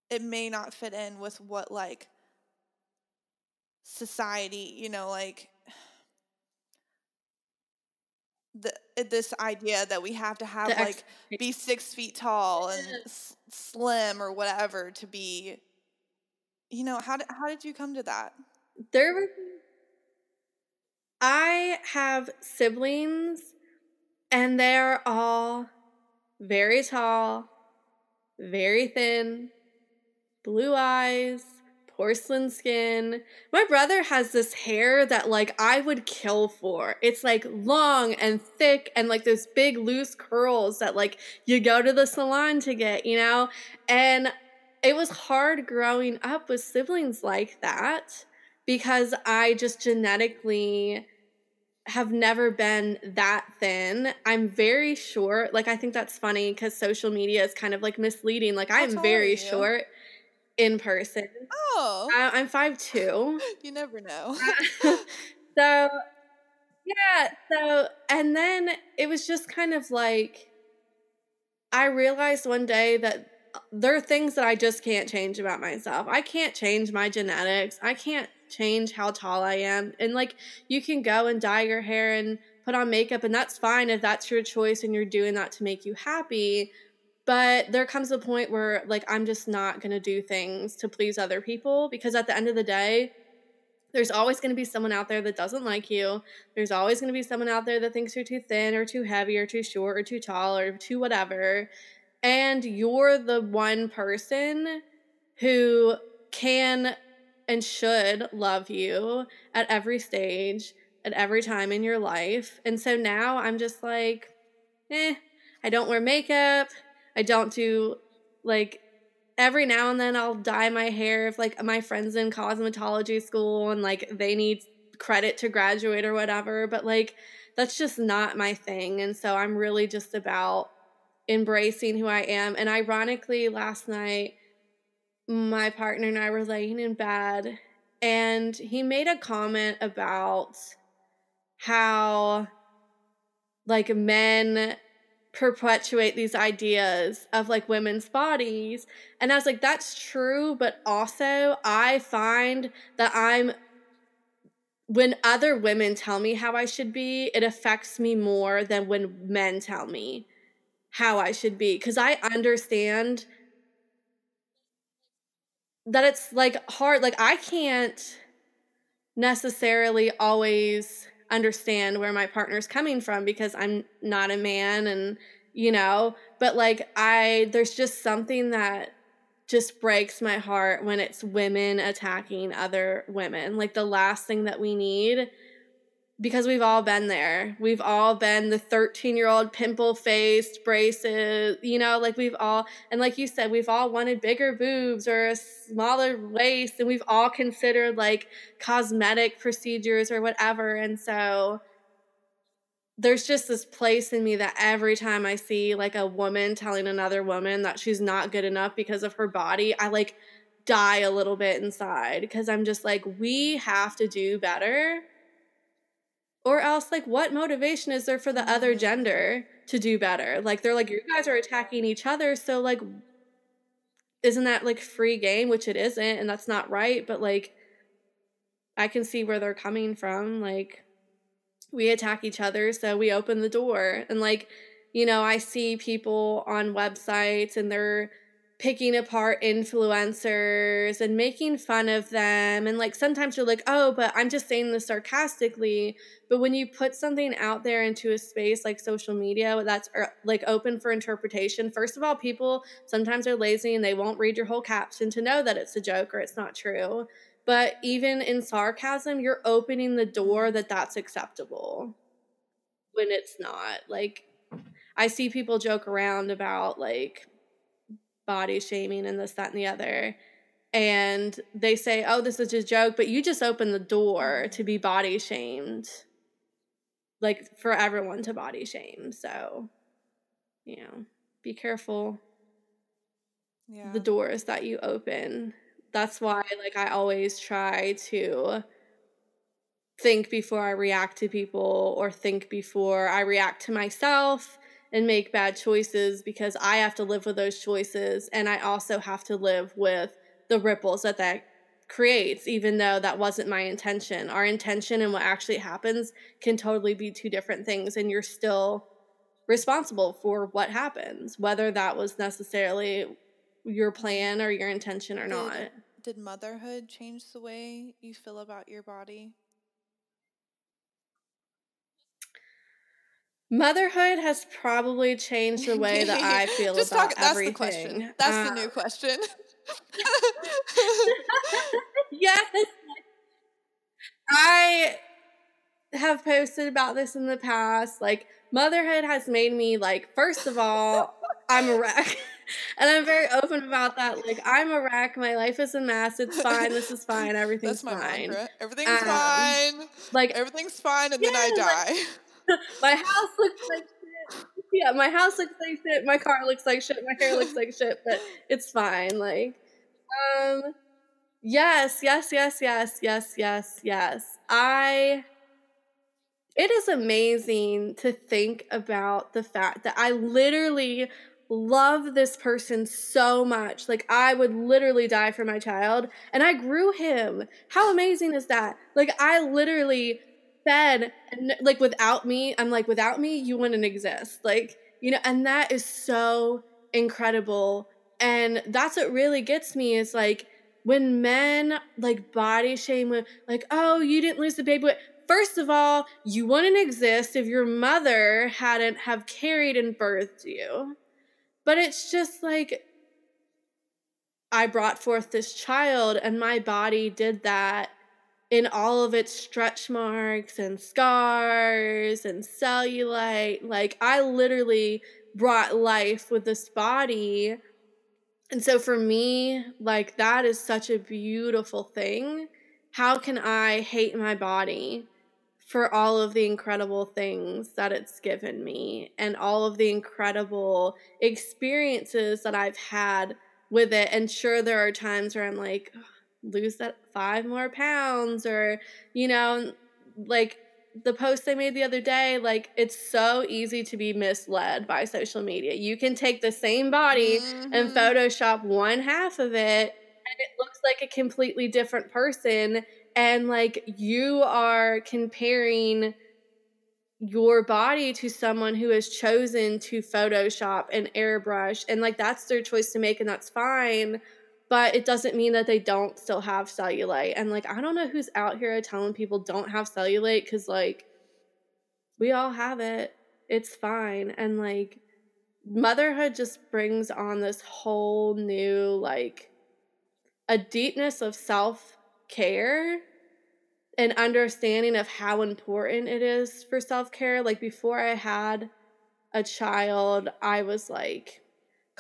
it may not fit in with what like society, you know, like the eh, this idea that we have to have like be six feet tall and s- slim or whatever to be you know how did, how did you come to that? There were I have siblings, and they're all very tall, very thin, blue eyes, porcelain skin. My brother has this hair that like I would kill for. It's like long and thick and like those big loose curls that like you go to the salon to get, you know? And it was hard growing up with siblings like that because I just genetically have never been that thin. I'm very short. Like I think that's funny because social media is kind of like misleading. Like I am very short in person. Oh, I, am five two. You never know. so yeah. So and then it was just kind of like I realized one day that uh, there are things that I just can't change about myself. I can't change my genetics. I can't change how tall I am. And like you can go and dye your hair and put on makeup and that's fine if that's your choice and you're doing that to make you happy. But there comes a point where like I'm just not going to do things to please other people because at the end of the day, there's always going to be someone out there that doesn't like you. There's always going to be someone out there that thinks you're too thin or too heavy or too short or too tall or too whatever. And you're the one person who can and should love you at every stage, at every time in your life. And so now I'm just like, eh, I don't wear makeup. I don't do like every now and then I'll dye my hair if like my friends in cosmetology school and like they need credit to graduate or whatever, but like that's just not my thing. And so I'm really just about embracing who I am. And ironically, last night my partner and I were laying in bed and he made a comment about how like men perpetuate these ideas of like women's bodies. And I was like, that's true, but also I find that I'm when other women tell me how I should be, it affects me more than when men tell me how I should be. Cause I understand that it's like hard. Like I can't necessarily always understand where my partner's coming from because I'm not a man and you know, but like I there's just something that just breaks my heart when it's women attacking other women. Like the last thing that we need because we've all been there. We've all been the 13 year old pimple faced braces, you know, like we've all, and like you said, we've all wanted bigger boobs or a smaller waist, and we've all considered like cosmetic procedures or whatever. And so there's just this place in me that every time I see like a woman telling another woman that she's not good enough because of her body, I like die a little bit inside because I'm just like, we have to do better or else, like, what motivation is there for the other mm-hmm. gender to do better? Like, they're like, you guys are attacking each other. So, like, isn't that like free game? Which it isn't. And that's not right. But, like, I can see where they're coming from. Like, we attack each other. So we open the door. And, like, you know, I see people on websites and they're picking apart influencers and making fun of them. And like sometimes you're like, oh, but I'm just saying this sarcastically. But when you put something out there into a space like social media that's er, like open for interpretation, first of all, people sometimes are lazy and they won't read your whole caption to know that it's a joke or it's not true. But even in sarcasm, you're opening the door that that's acceptable when it's not. Like, I see people joke around about like body shaming and this, that, and the other. And they say, oh, this is just a joke, but you just open the door to be body shamed. Like for everyone to body shame. So, you know, be careful. Yeah. The doors that you open. That's why, like, I always try to think before I react to people or think before I react to myself and make bad choices because I have to live with those choices and I also have to live with the ripples that that creates even though that wasn't my intention. Our intention and what actually happens can totally be two different things and you're still responsible for what happens whether that was necessarily your plan or your intention or did, not. Did motherhood change the way you feel about your body? Motherhood has probably changed the way that I feel Just about talk, that's everything. The question. That's uh, the new question. yes. I have posted about this in the past. Like, motherhood has made me, like, first of all, I'm a wreck. and I'm very open about that. Like I'm a wreck. My life is a mess. It's fine. This is fine. Everything's That's my fine. mantra. Everything's Um, fine. Like Everything's fine, and then I Yeah, like- die. my house looks like shit. Yeah, my house looks like shit. My car looks like shit. My hair looks like shit. But it's fine. Like, um, yes, yes, yes, yes, yes, yes, yes. I. It is amazing to think about the fact that I literally love this person so much. Like, I would literally die for my child, and I grew him. How amazing is that? Like, I literally fed, and like, without me, I'm like, without me, you wouldn't exist. Like, you know, and that is so incredible. And that's what really gets me is like, when men like body shame, with, like, oh, you didn't lose the baby. weight." First of all, you wouldn't exist if your mother hadn't have carried and birthed you. But it's just like I brought forth this child and my body did that in all of its stretch marks and scars and cellulite. Like I literally brought life with this body. And so for me, like that is such a beautiful thing. How can I hate my body for all of the incredible things that it's given me and all of the incredible experiences that I've had with it? And sure, there are times where I'm like, "Ugh, lose that five more pounds, or, you know, like the post I made the other day, like it's so easy to be misled by social media. You can take the same body and Mhm. Photoshop one half of it, and it looks like a completely different person. And like you are comparing your body to someone who has chosen to Photoshop and airbrush, and like that's their choice to make, and that's fine. But it doesn't mean that they don't still have cellulite. And like, I don't know who's out here telling people don't have cellulite because like we all have it. It's fine. And like, motherhood just brings on this whole new like a deepness of self care and understanding of how important it is for self care. Like before I had a child, I was like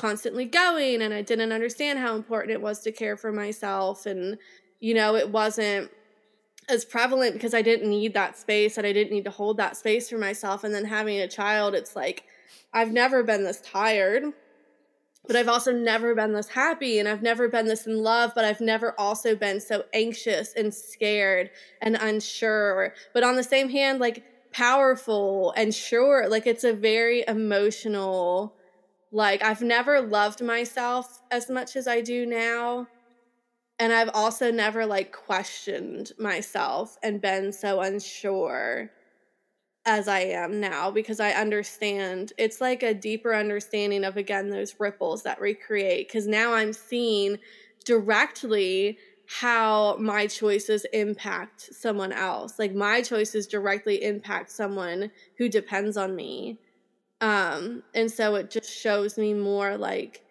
constantly going and I didn't understand how important it was to care for myself. And, you know, it wasn't as prevalent because I didn't need that space and I didn't need to hold that space for myself. And then having a child, it's like, I've never been this tired, but I've also never been this happy and I've never been this in love, but I've never also been so anxious and scared and unsure. But on the same hand, like powerful and sure, like it's a very emotional, like I've never loved myself as much as I do now. And I've also never like questioned myself and been so unsure as I am now because I understand. It's like a deeper understanding of again those ripples that we create because now I'm seeing directly how my choices impact someone else. Like my choices directly impact someone who depends on me um and so it just shows me more like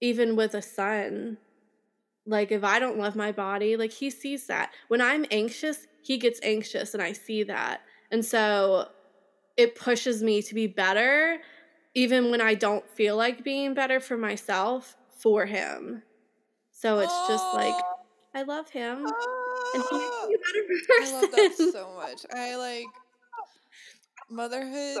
even with a son like if I don't love my body like he sees that when I'm anxious he gets anxious and I see that and so it pushes me to be better, even when I don't feel like being better for myself, for him. So it's just like, I love him. And he makes me a better I love that so much. I like motherhood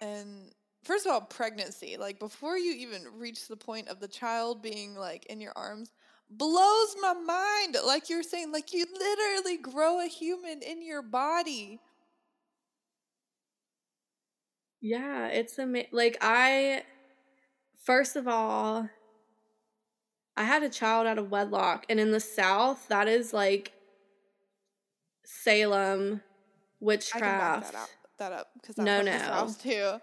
and first of all pregnancy. Like before you even reach the point of the child being like in your arms blows my mind. Like you're saying like you literally grow a human in your body. yeah, it's amazing. Like, I, first of all, I had a child out of wedlock. And in the South, that is like Salem witchcraft. That up because I'm No, no. Too.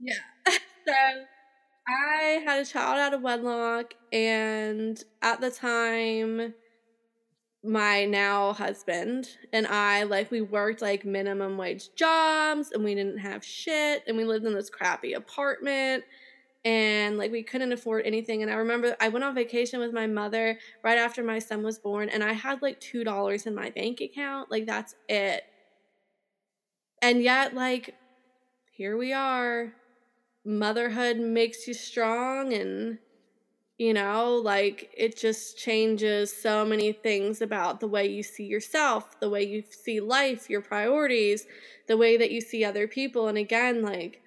Yeah. so I had a child out of wedlock, and at the time, my now husband and I, like, we worked like minimum wage jobs, and we didn't have shit, and we lived in this crappy apartment. And like we couldn't afford anything. And I remember I went on vacation with my mother right after my son was born, and I had like two dollars in my bank account. Like that's it. And yet, like, here we are. Motherhood makes you strong and you know like it just changes so many things about the way you see yourself the way you see life your priorities the way that you see other people. And again like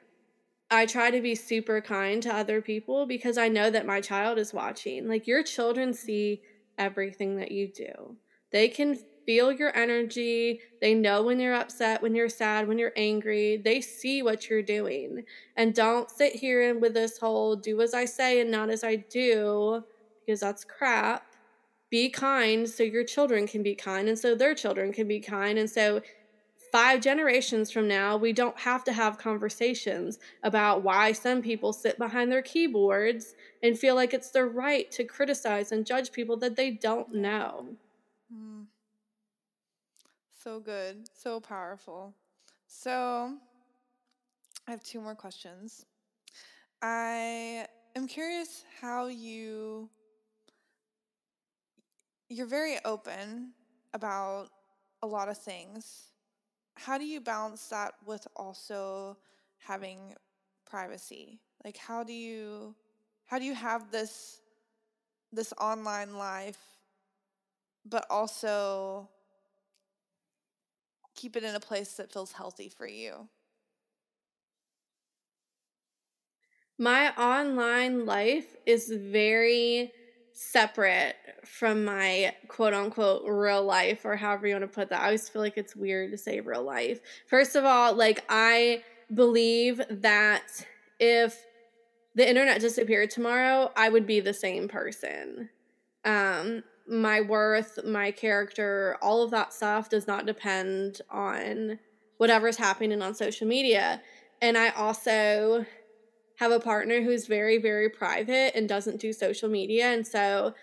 i try to be super kind to other people because i know that my child is watching. Like your children see everything that you do they can feel your energy. They know when you're upset, when you're sad, when you're angry. They see what you're doing. And don't sit here and with this whole do as I say and not as I do, because that's crap. Be kind so your children can be kind and so their children can be kind. And so five generations from now, we don't have to have conversations about why some people sit behind their keyboards and feel like it's their right to criticize and judge people that they don't know. Mm. So good. So powerful. So, I have two more questions. I am curious how you you're very open about a lot of things. How do you balance that with also having privacy? Like how do you how do you have this this online life but also keep it in a place that feels healthy for you? My online life is very separate from my quote unquote real life or however you want to put that. I always feel like it's weird to say real life. First of all, like I believe that if the internet disappeared tomorrow, I would be the same person. Um, my worth, my character, all of that stuff does not depend on whatever's happening on social media. And I also have a partner who's very, very private and doesn't do social media. And so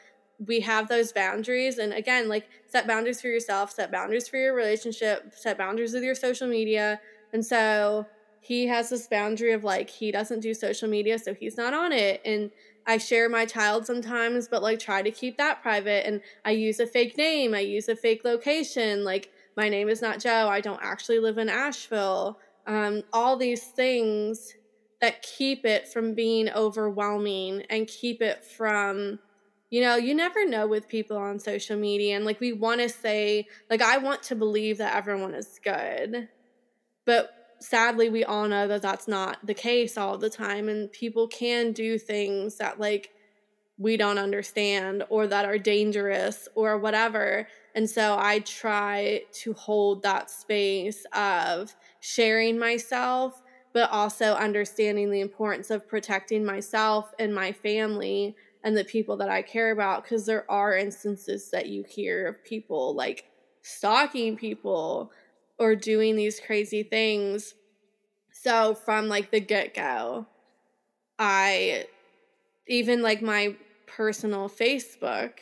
we have those boundaries. And again, like set boundaries for yourself, set boundaries for your relationship, set boundaries with your social media. And so he has this boundary of like, he doesn't do social media, so he's not on it. And I share my child sometimes, but like try to keep that private. And I use a fake name, I use a fake location. Like, my name is not Joe, I don't actually live in Asheville. Um, all these things that keep it from being overwhelming and keep it from, you know, you never know with people on social media. And like, we want to say, like, I want to believe that everyone is good. But sadly we all know that that's not the case all the time and people can do things that like we don't understand or that are dangerous or whatever. And so i try to hold that space of sharing myself but also understanding the importance of protecting myself and my family and the people that i care about because there are instances that you hear of people like stalking people or doing these crazy things. So from like the get go, I even like my personal Facebook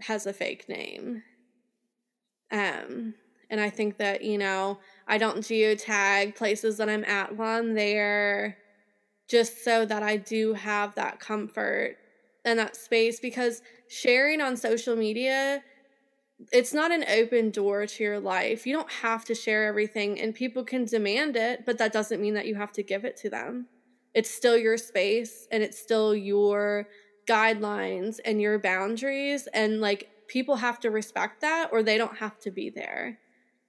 has a fake name. Um, and I think that, you know, I don't geotag places that I'm at while I'm there just so that I do have that comfort and that space because sharing on social media it's not an open door to your life. You don't have to share everything, and people can demand it, but that doesn't mean that you have to give it to them. It's still your space and it's still your guidelines and your boundaries. And like people have to respect that or they don't have to be there.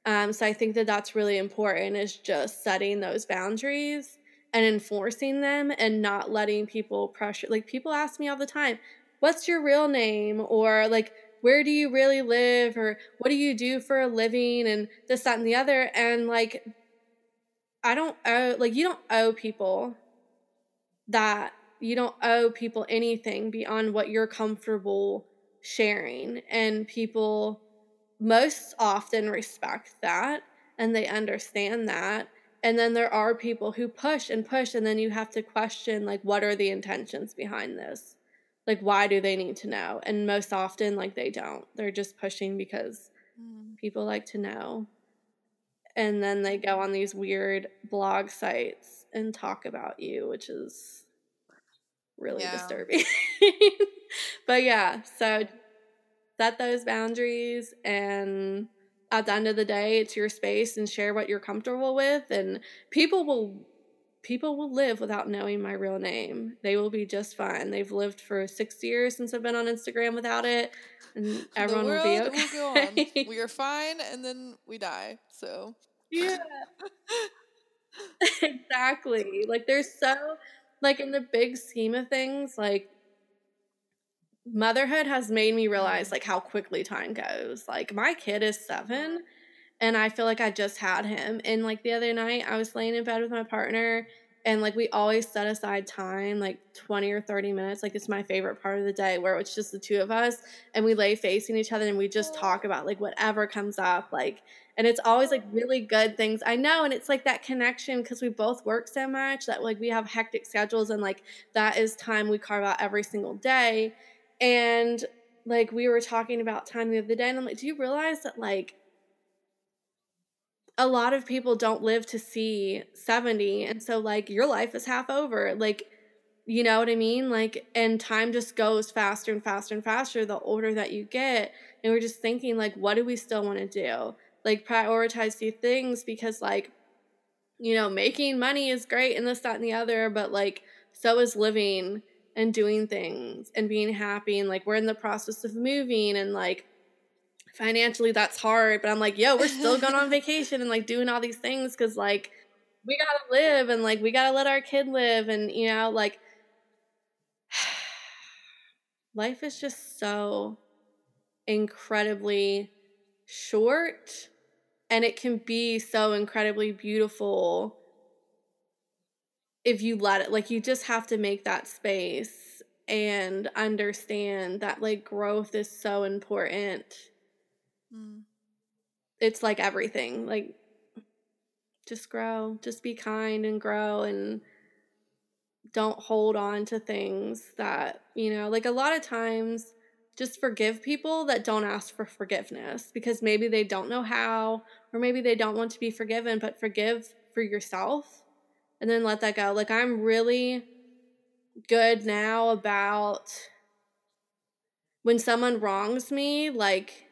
Um, so I think that that's really important is just setting those boundaries and enforcing them and not letting people pressure. Like people ask me all the time, what's your real name? Or like, where do you really live? Or what do you do for a living? And this that and the other. And like i don't owe like you don't owe people that you don't owe people anything beyond what you're comfortable sharing. And people most often respect that and they understand that. And then there are people who push and push and then you have to question like what are the intentions behind this like why do they need to know and most often like they don't they're just pushing because mm. people like to know and then they go on these weird blog sites and talk about you which is really yeah. disturbing but yeah so set those boundaries and at the end of the day it's your space and share what you're comfortable with and people will people will live without knowing my real name. They will be just fine. They've lived for six years since I've been on Instagram without it, and everyone will be okay. Will go on. we are fine, and then we die. So yeah, exactly. Like there's so like in the big scheme of things, like motherhood has made me realize like how quickly time goes. Like my kid is seven and I feel like I just had him. And like the other night I was laying in bed with my partner and like we always set aside time like 20 or 30 minutes like it's my favorite part of the day where it's just the two of us and we lay facing each other and we just talk about like whatever comes up like and it's always like really good things i know and it's like that connection because we both work so much that like we have hectic schedules and like that is time we carve out every single day and like we were talking about time the other day, and I'm like, do you realize that like a lot of people don't live to see 70 and so like your life is half over like you know what i mean? Like and time just goes faster and faster and faster the older that you get and we're just thinking like what do we still want to do? Like prioritize these things because like you know making money is great and this that and the other but like so is living and doing things and being happy and like we're in the process of moving and like financially that's hard but i'm like yo we're still going on vacation and like doing all these things because like we gotta live and like we gotta let our kid live and you know like life is just so incredibly short and it can be so incredibly beautiful if you let it like you just have to make that space and understand that like growth is so important mm. it's like everything like just grow just be kind and grow and don't hold on to things that you know like a lot of times just forgive people that don't ask for forgiveness because maybe they don't know how or maybe they don't want to be forgiven but forgive for yourself and then let that go. Like I'm really good now about when someone wrongs me, like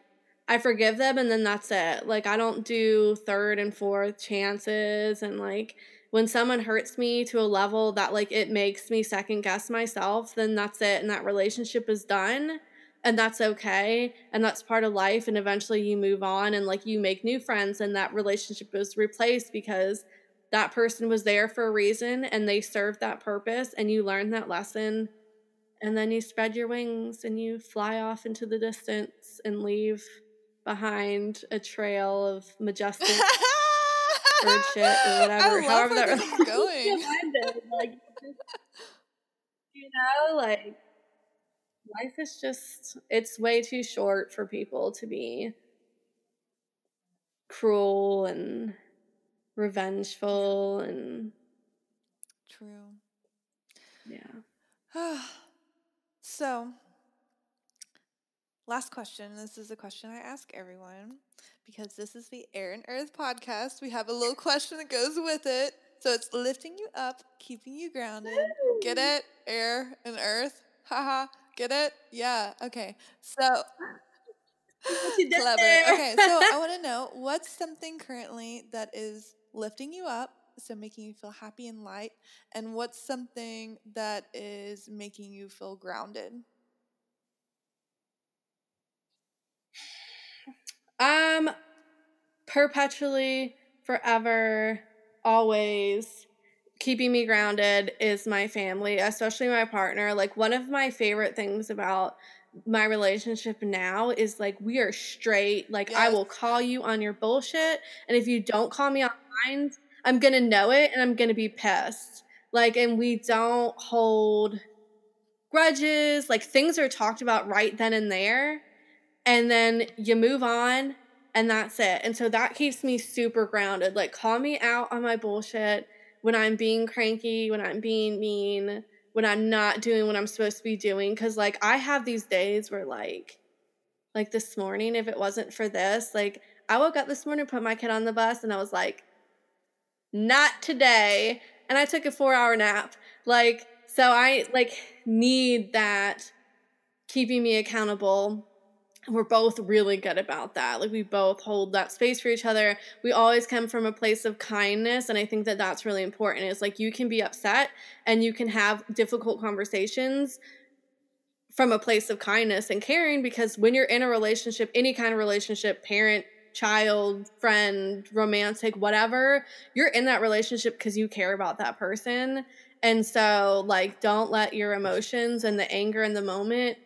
I forgive them and then that's it. Like I don't do third and fourth chances and like when someone hurts me to a level that like it makes me second guess myself, then that's it and that relationship is done and that's okay and that's part of life and eventually you move on and like you make new friends and that relationship is replaced because that person was there for a reason and they served that purpose and you learned that lesson and then you spread your wings and you fly off into the distance and leave behind a trail of majestic bird shit or whatever. However that really going. like, you know, like life is just it's way too short for people to be cruel and revengeful and true. Yeah. so, last question. This is a question I ask everyone because this is the Air and Earth podcast. We have a little question that goes with it. So it's lifting you up, keeping you grounded. Get it? Air and earth. Haha. Get it? Yeah. Okay. So clever. Okay. So I want to know what's something currently that is lifting you up, so making you feel happy and light, and what's something that is making you feel grounded? Um, perpetually, forever, always keeping me grounded is my family, especially my partner. Like, one of my favorite things about my relationship now is like we are straight. Like, yes. I will call you on your bullshit. And if you don't call me on mind, I'm gonna know it and I'm gonna be pissed. Like, and we don't hold grudges. Like, things are talked about right then and there. And then you move on and that's it. And so that keeps me super grounded. Like, call me out on my bullshit when I'm being cranky, when I'm being mean, when I'm not doing what I'm supposed to be doing. Cause, like, I have these days where, like, like this morning, if it wasn't for this, like, I woke up this morning, put my kid on the bus, and I was like, not today. And I took a four hour nap. Like, so I like need that keeping me accountable. We're both really good about that. Like we both hold that space for each other. We always come from a place of kindness and I think that that's really important. Is like you can be upset and you can have difficult conversations from a place of kindness and caring because when you're in a relationship, any kind of relationship, parent, child, friend, romantic, whatever, you're in that relationship because you care about that person. And so like don't let your emotions and the anger in the moment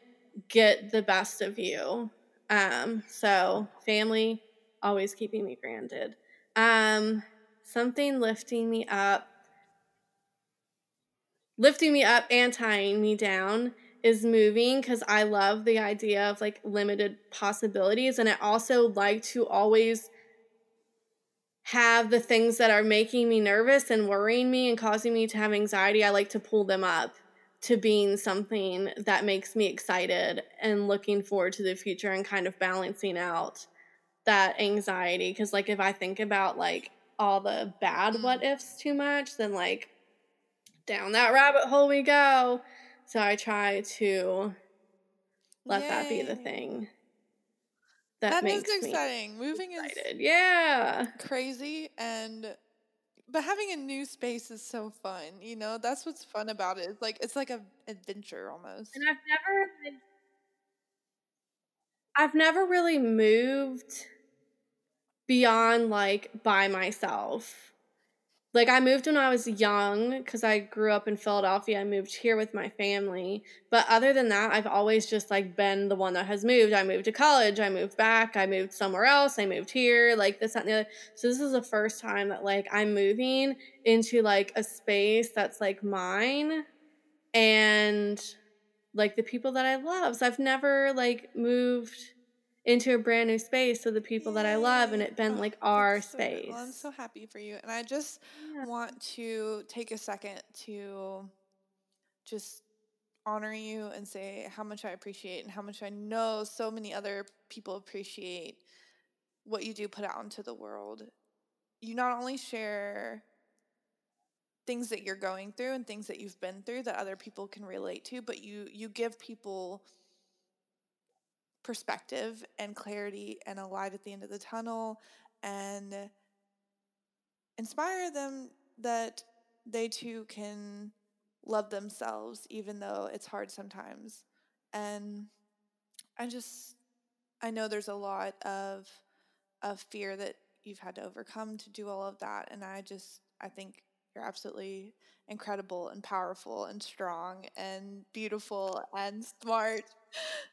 get the best of you. Um, so family always keeping me grounded. Um, something lifting me up, lifting me up and tying me down is moving because I love the idea of like limited possibilities. And I also like to always have the things that are making me nervous and worrying me and causing me to have anxiety. I like to pull them up to being something that makes me excited and looking forward to the future and kind of balancing out that anxiety because like if i think about like all the bad what mm. ifs too much then like down that rabbit hole we go so i try to let Yay. that be the thing that, that makes is exciting moving excited. is yeah crazy and but having a new space is so fun, you know? That's what's fun about it. It's like it's like an adventure almost. And I've never been, I've never really moved beyond like by myself like I moved when I was young because I grew up in Philadelphia. I moved here with my family. But other than that, I've always just like been the one that has moved. I moved to college, I moved back, I moved somewhere else, I moved here, like this, that, and the other. So this is the first time that like I'm moving into like a space that's like mine and like the people that I love. So I've never like moved into a brand new space with the people Yay. that I love and it been oh, like our so space. Well, I'm so happy for you. And I just yeah. want to take a second to just honor you and say how much I appreciate and how much I know so many other people appreciate what you do put out into the world. You not only share things that you're going through and things that you've been through that other people can relate to, but you you give people perspective and clarity and a light at the end of the tunnel and inspire them that they too can love themselves even though it's hard sometimes. And i just i know there's a lot of of fear that you've had to overcome to do all of that and i just i think you're absolutely incredible and powerful and strong and beautiful and smart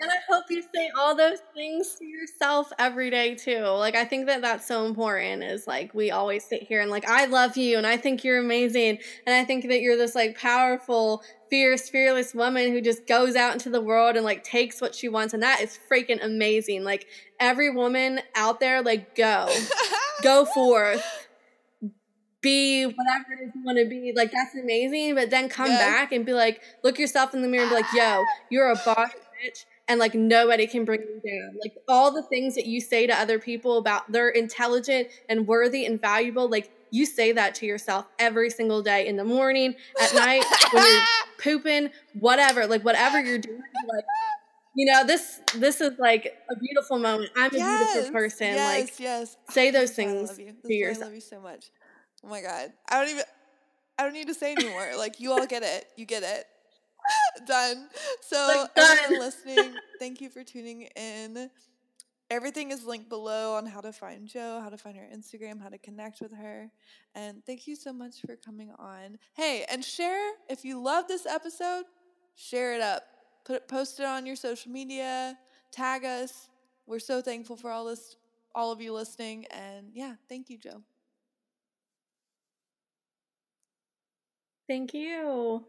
and I hope you say all those things to yourself every day too. Like I think that that's so important is like we always sit here and like I love you and I think you're amazing and I think that you're this like powerful, fierce, fearless woman who just goes out into the world and like takes what she wants and that is freaking amazing. Like every woman out there like go. go forth be whatever it is you want to be. Like that's amazing. But then come yes. back and be like, look yourself in the mirror and be like, yo, you're a boss bitch and like nobody can bring you down. Like all the things that you say to other people about they're intelligent and worthy and valuable, like you say that to yourself every single day in the morning, at night, when you're pooping, whatever, like whatever you're doing, like you know, this this is like a beautiful moment. I'm a beautiful person. Yes, like yes. Say those things to yourself. I love you so much. Oh my god. I don't even I don't need to say anymore. like you all get it. You get it. done. So like, done. everyone listening, thank you for tuning in. Everything is linked below on how to find Joe, how to find her Instagram, how to connect with her. And thank you so much for coming on. Hey, and share if you love this episode, share it up. Put it post it on your social media, tag us. We're so thankful for all this all of you listening and yeah, thank you, Joe. Thank you.